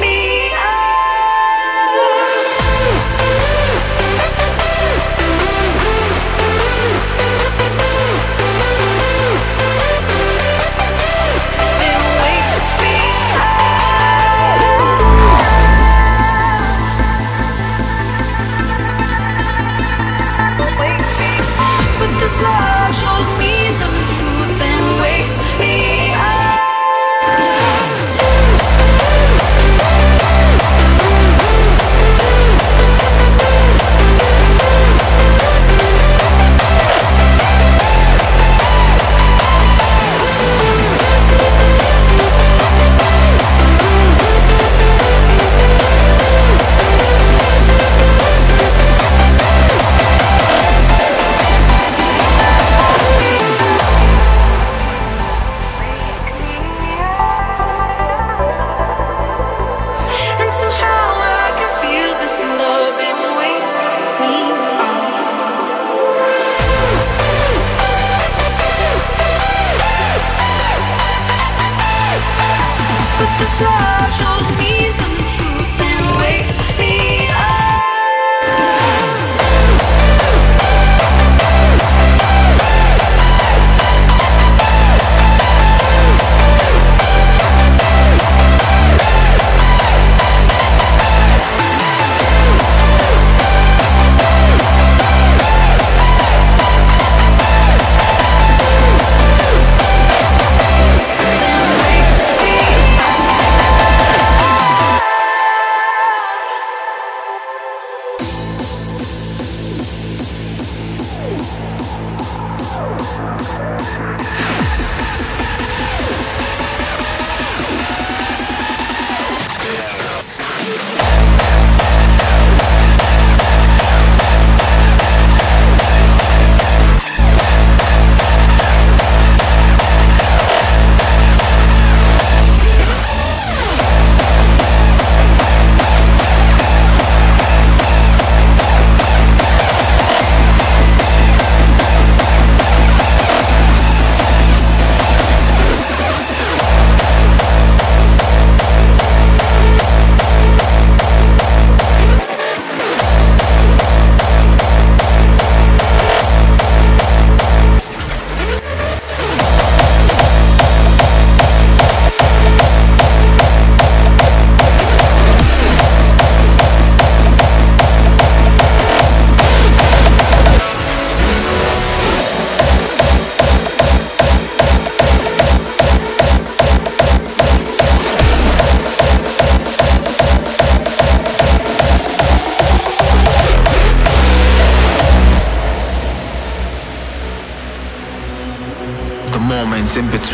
me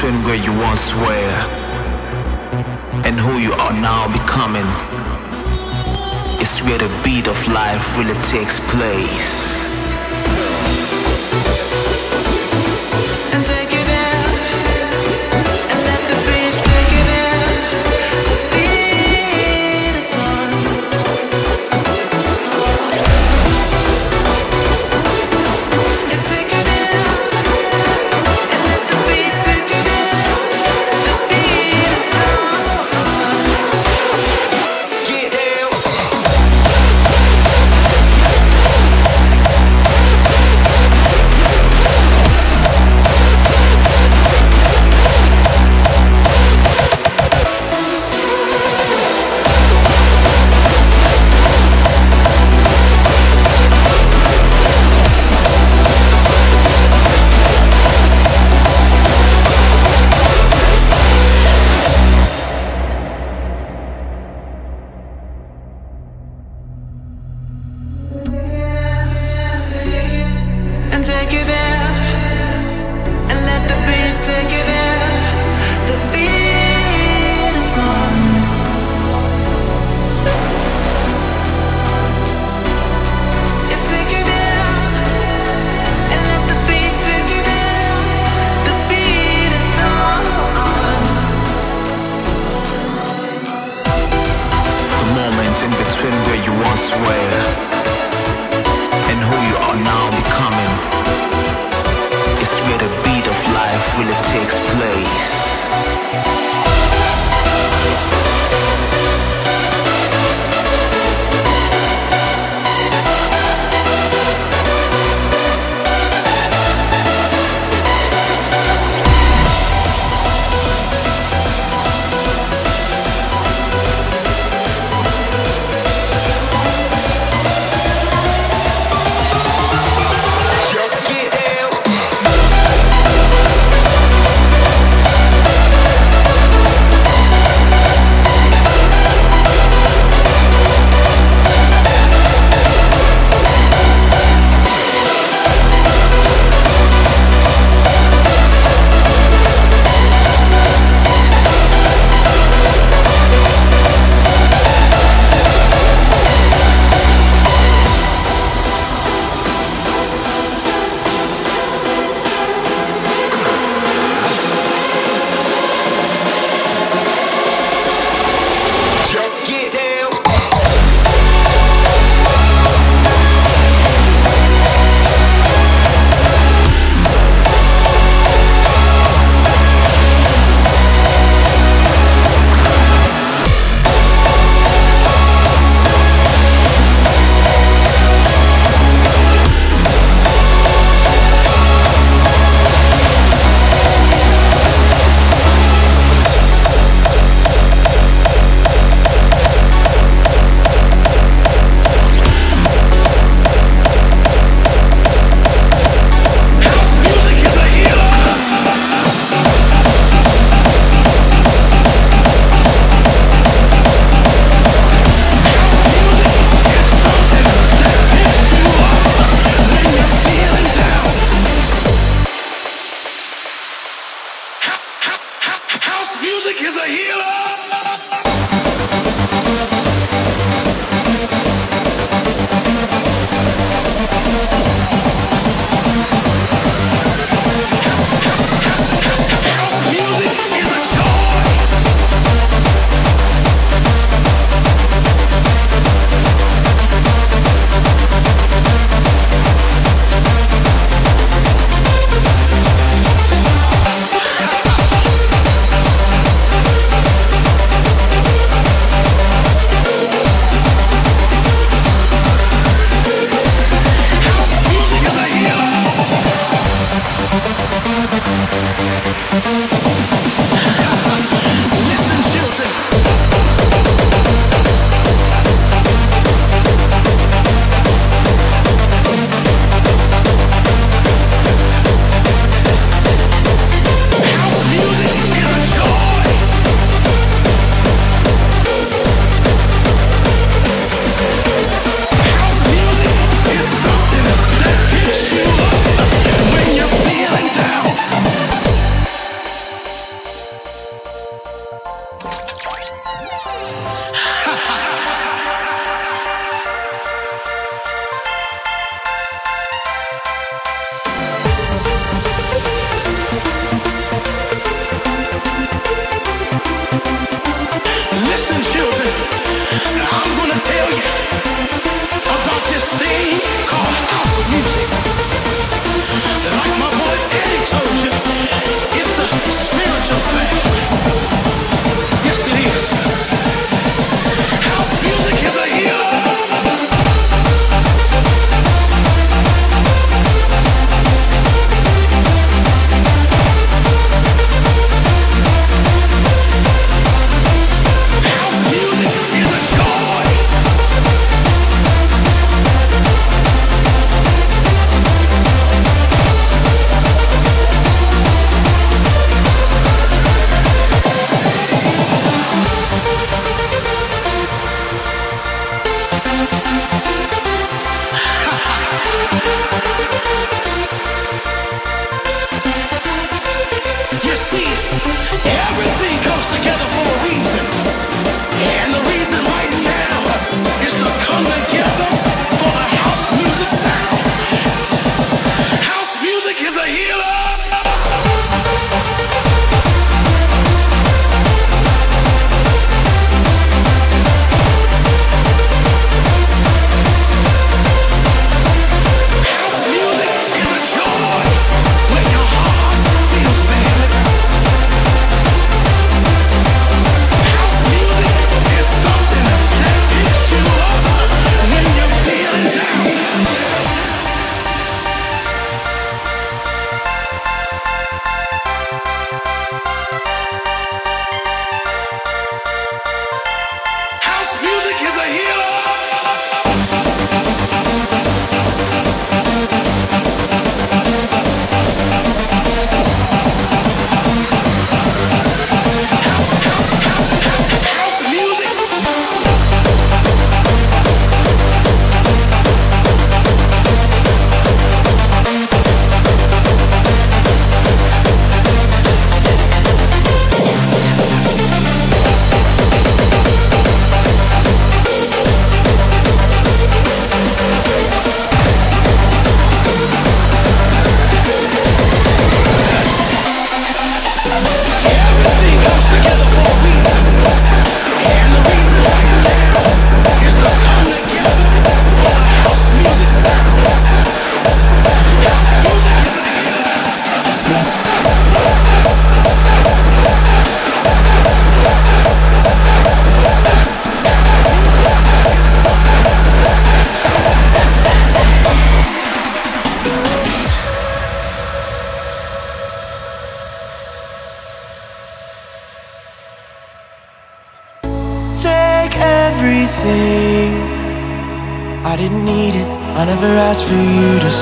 where you once were.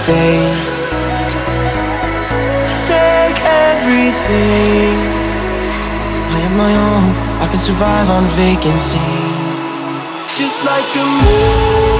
stay. Take everything. I am my own. I can survive on vacancy. Just like a moon.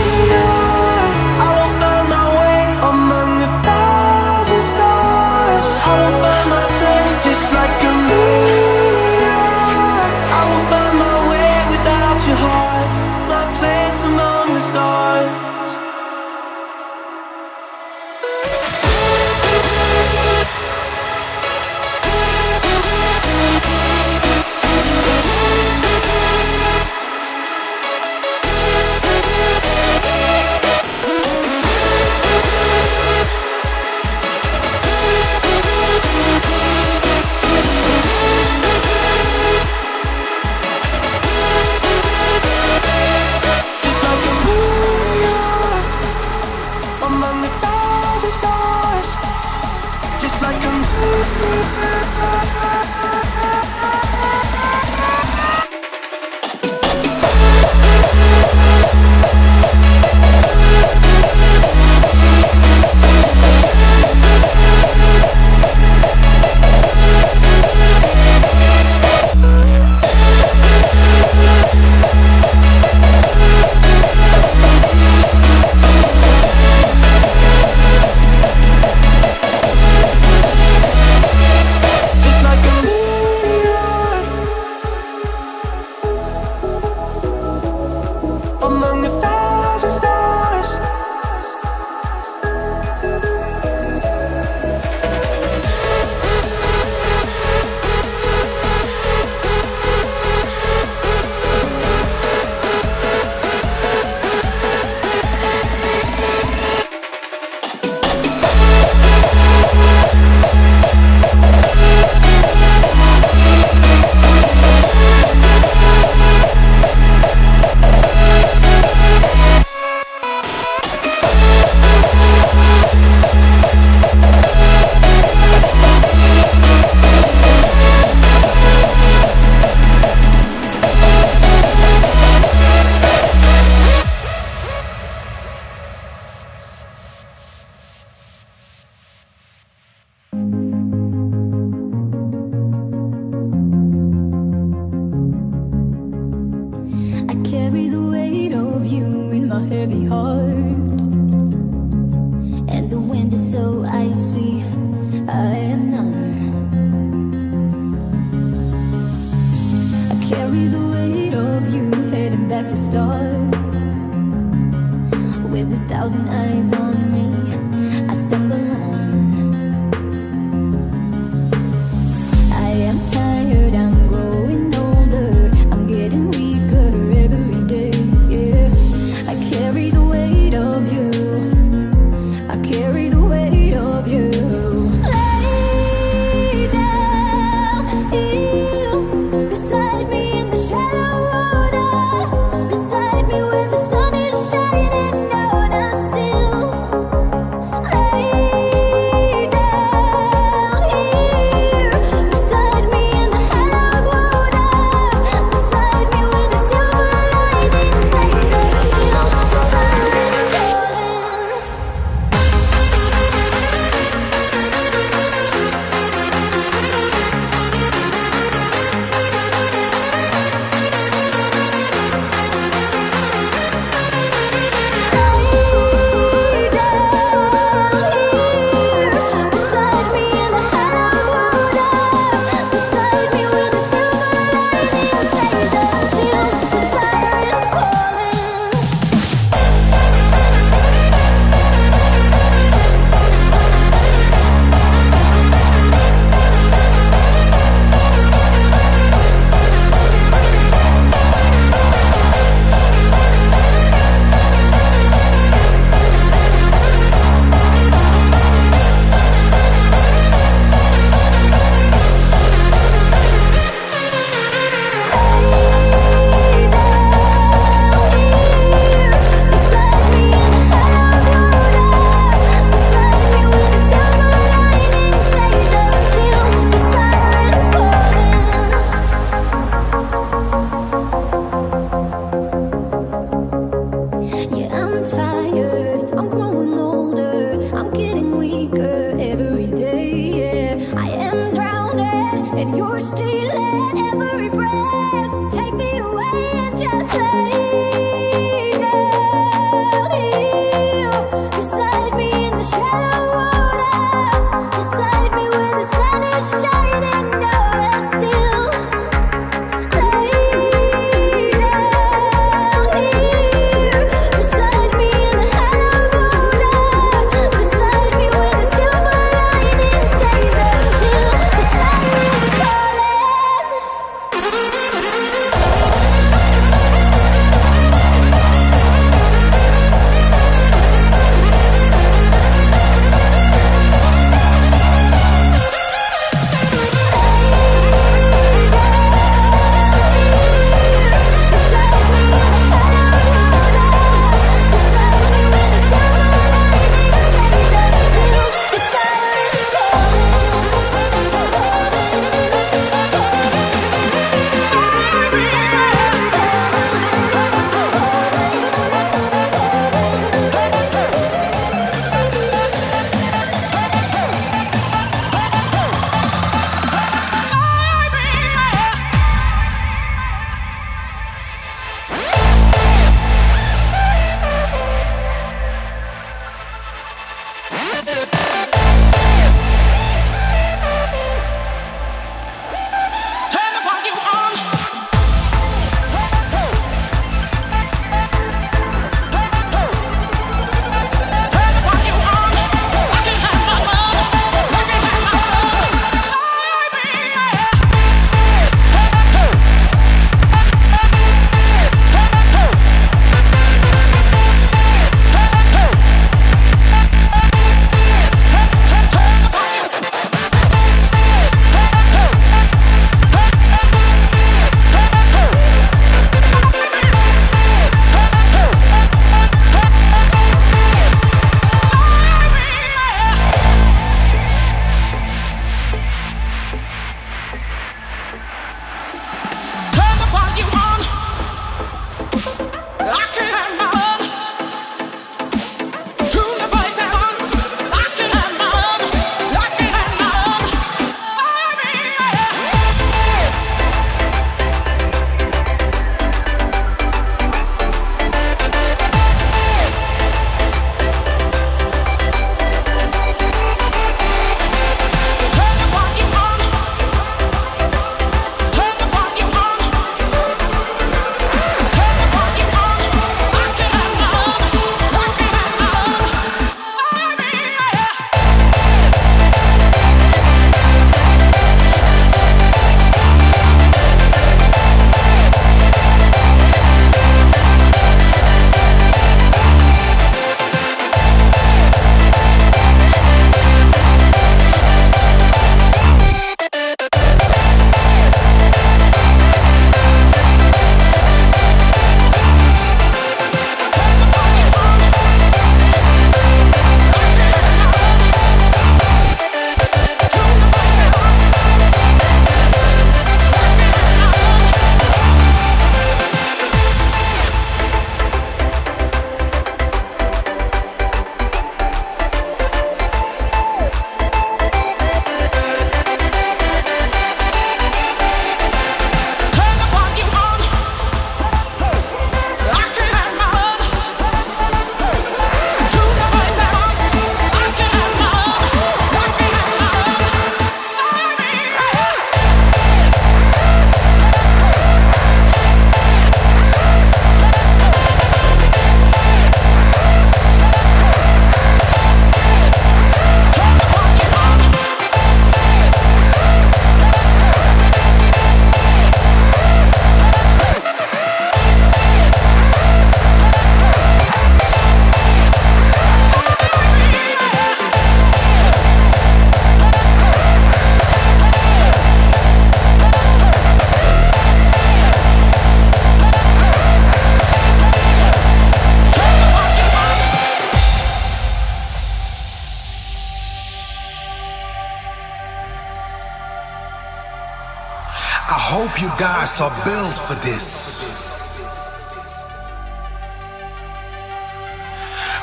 Are built for this.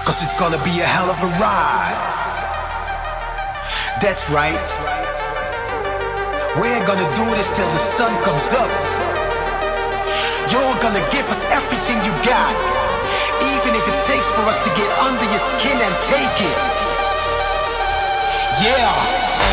Cause it's gonna be a hell of a ride. That's right. We're gonna do this till the sun comes up. You're gonna give us everything you got. Even if it takes for us to get under your skin and take it. Yeah.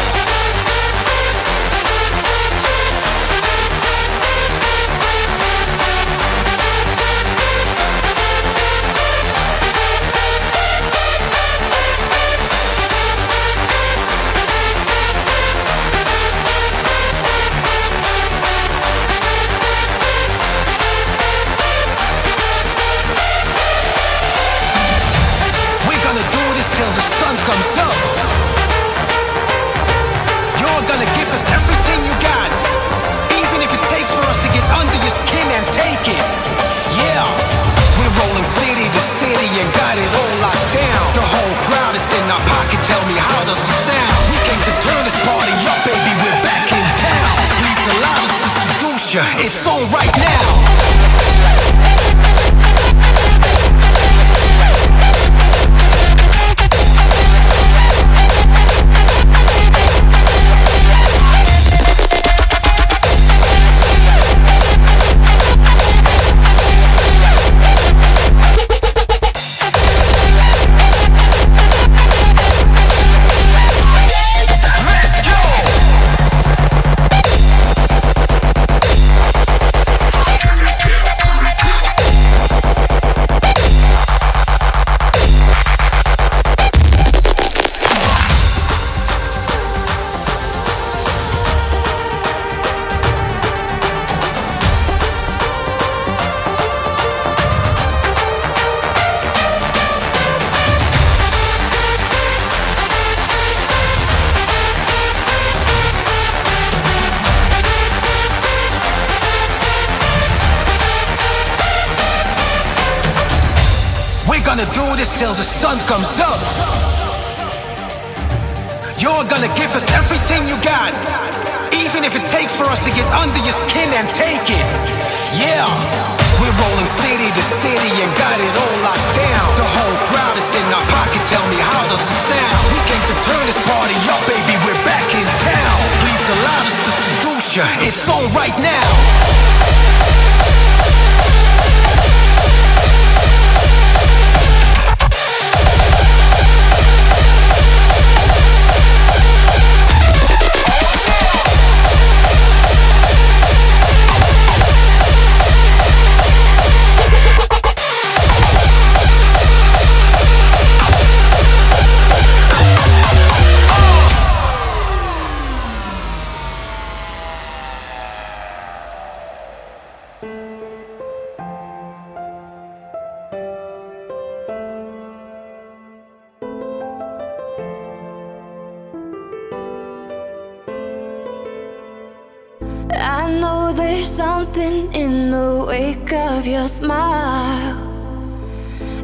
Your smile.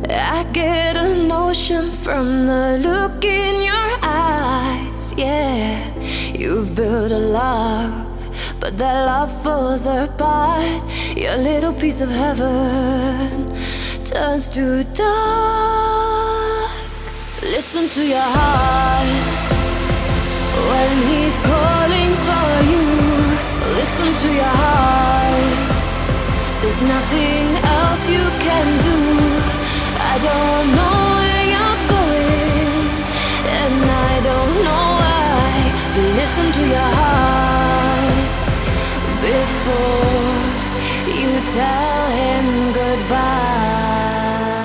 I get a notion from the look in your eyes. Yeah, you've built a love, but that love falls apart. Your little piece of heaven turns to dark. Listen to your heart when he's calling for you. Listen to your heart. Nothing else you can do. I don't know where you're going, and I don't know why. Listen to your heart before you tell him goodbye.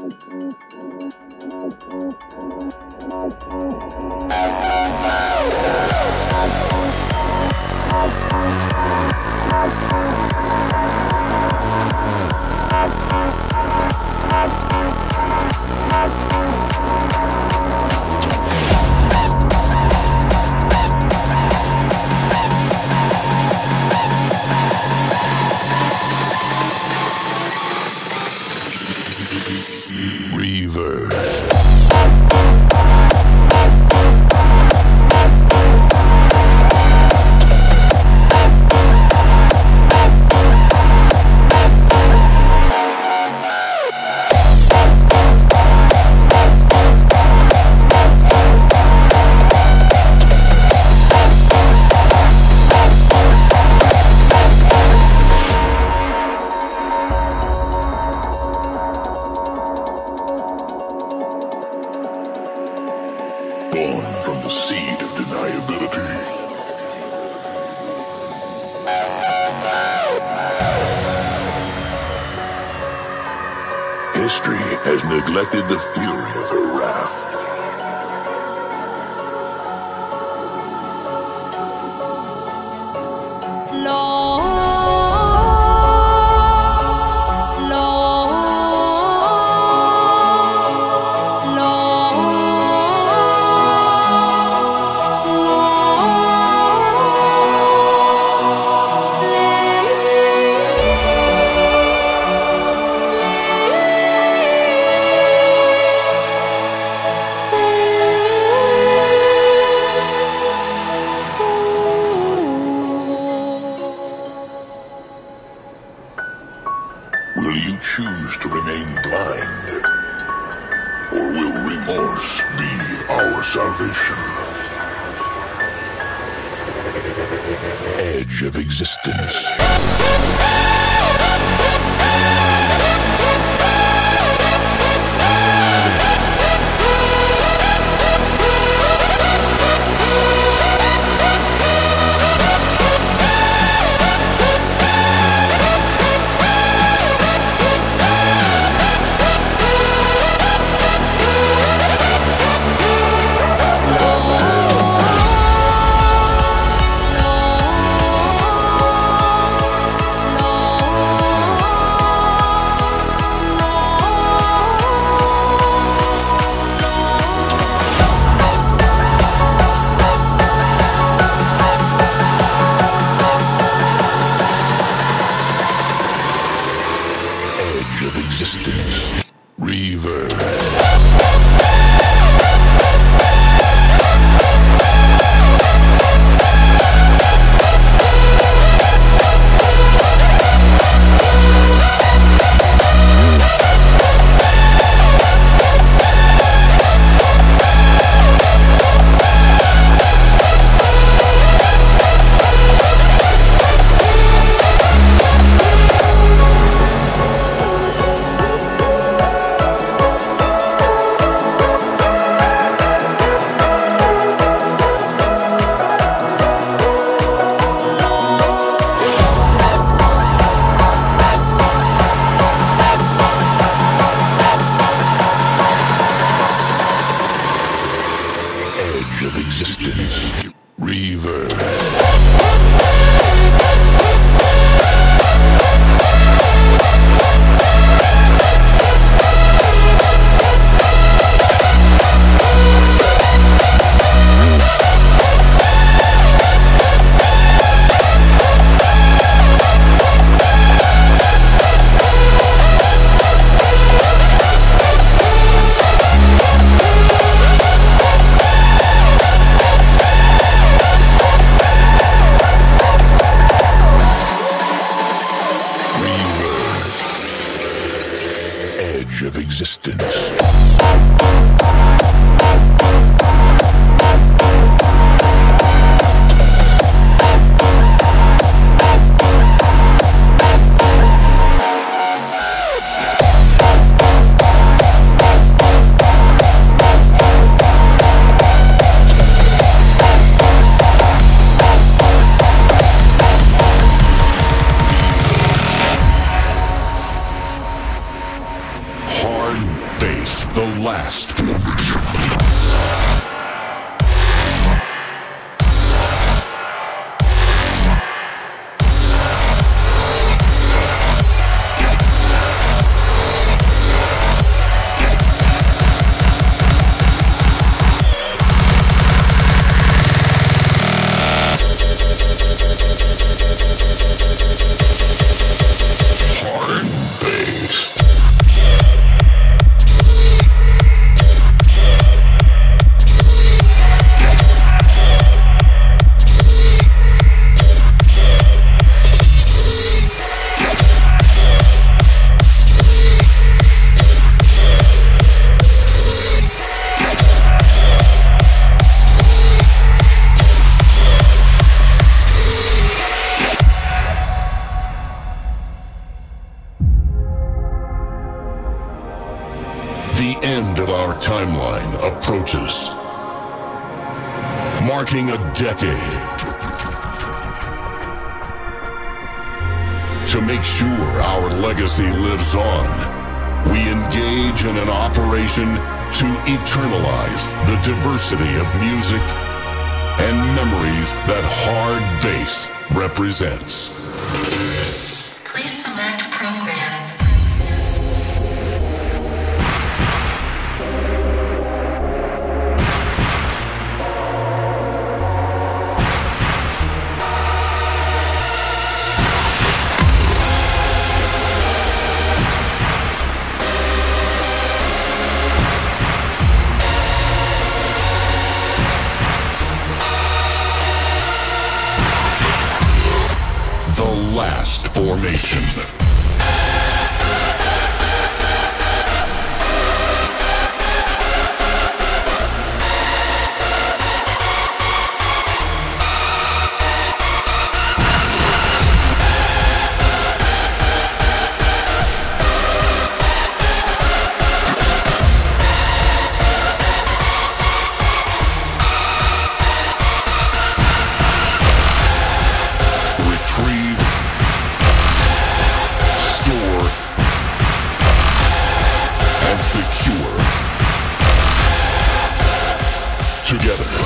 Thank of existence. together.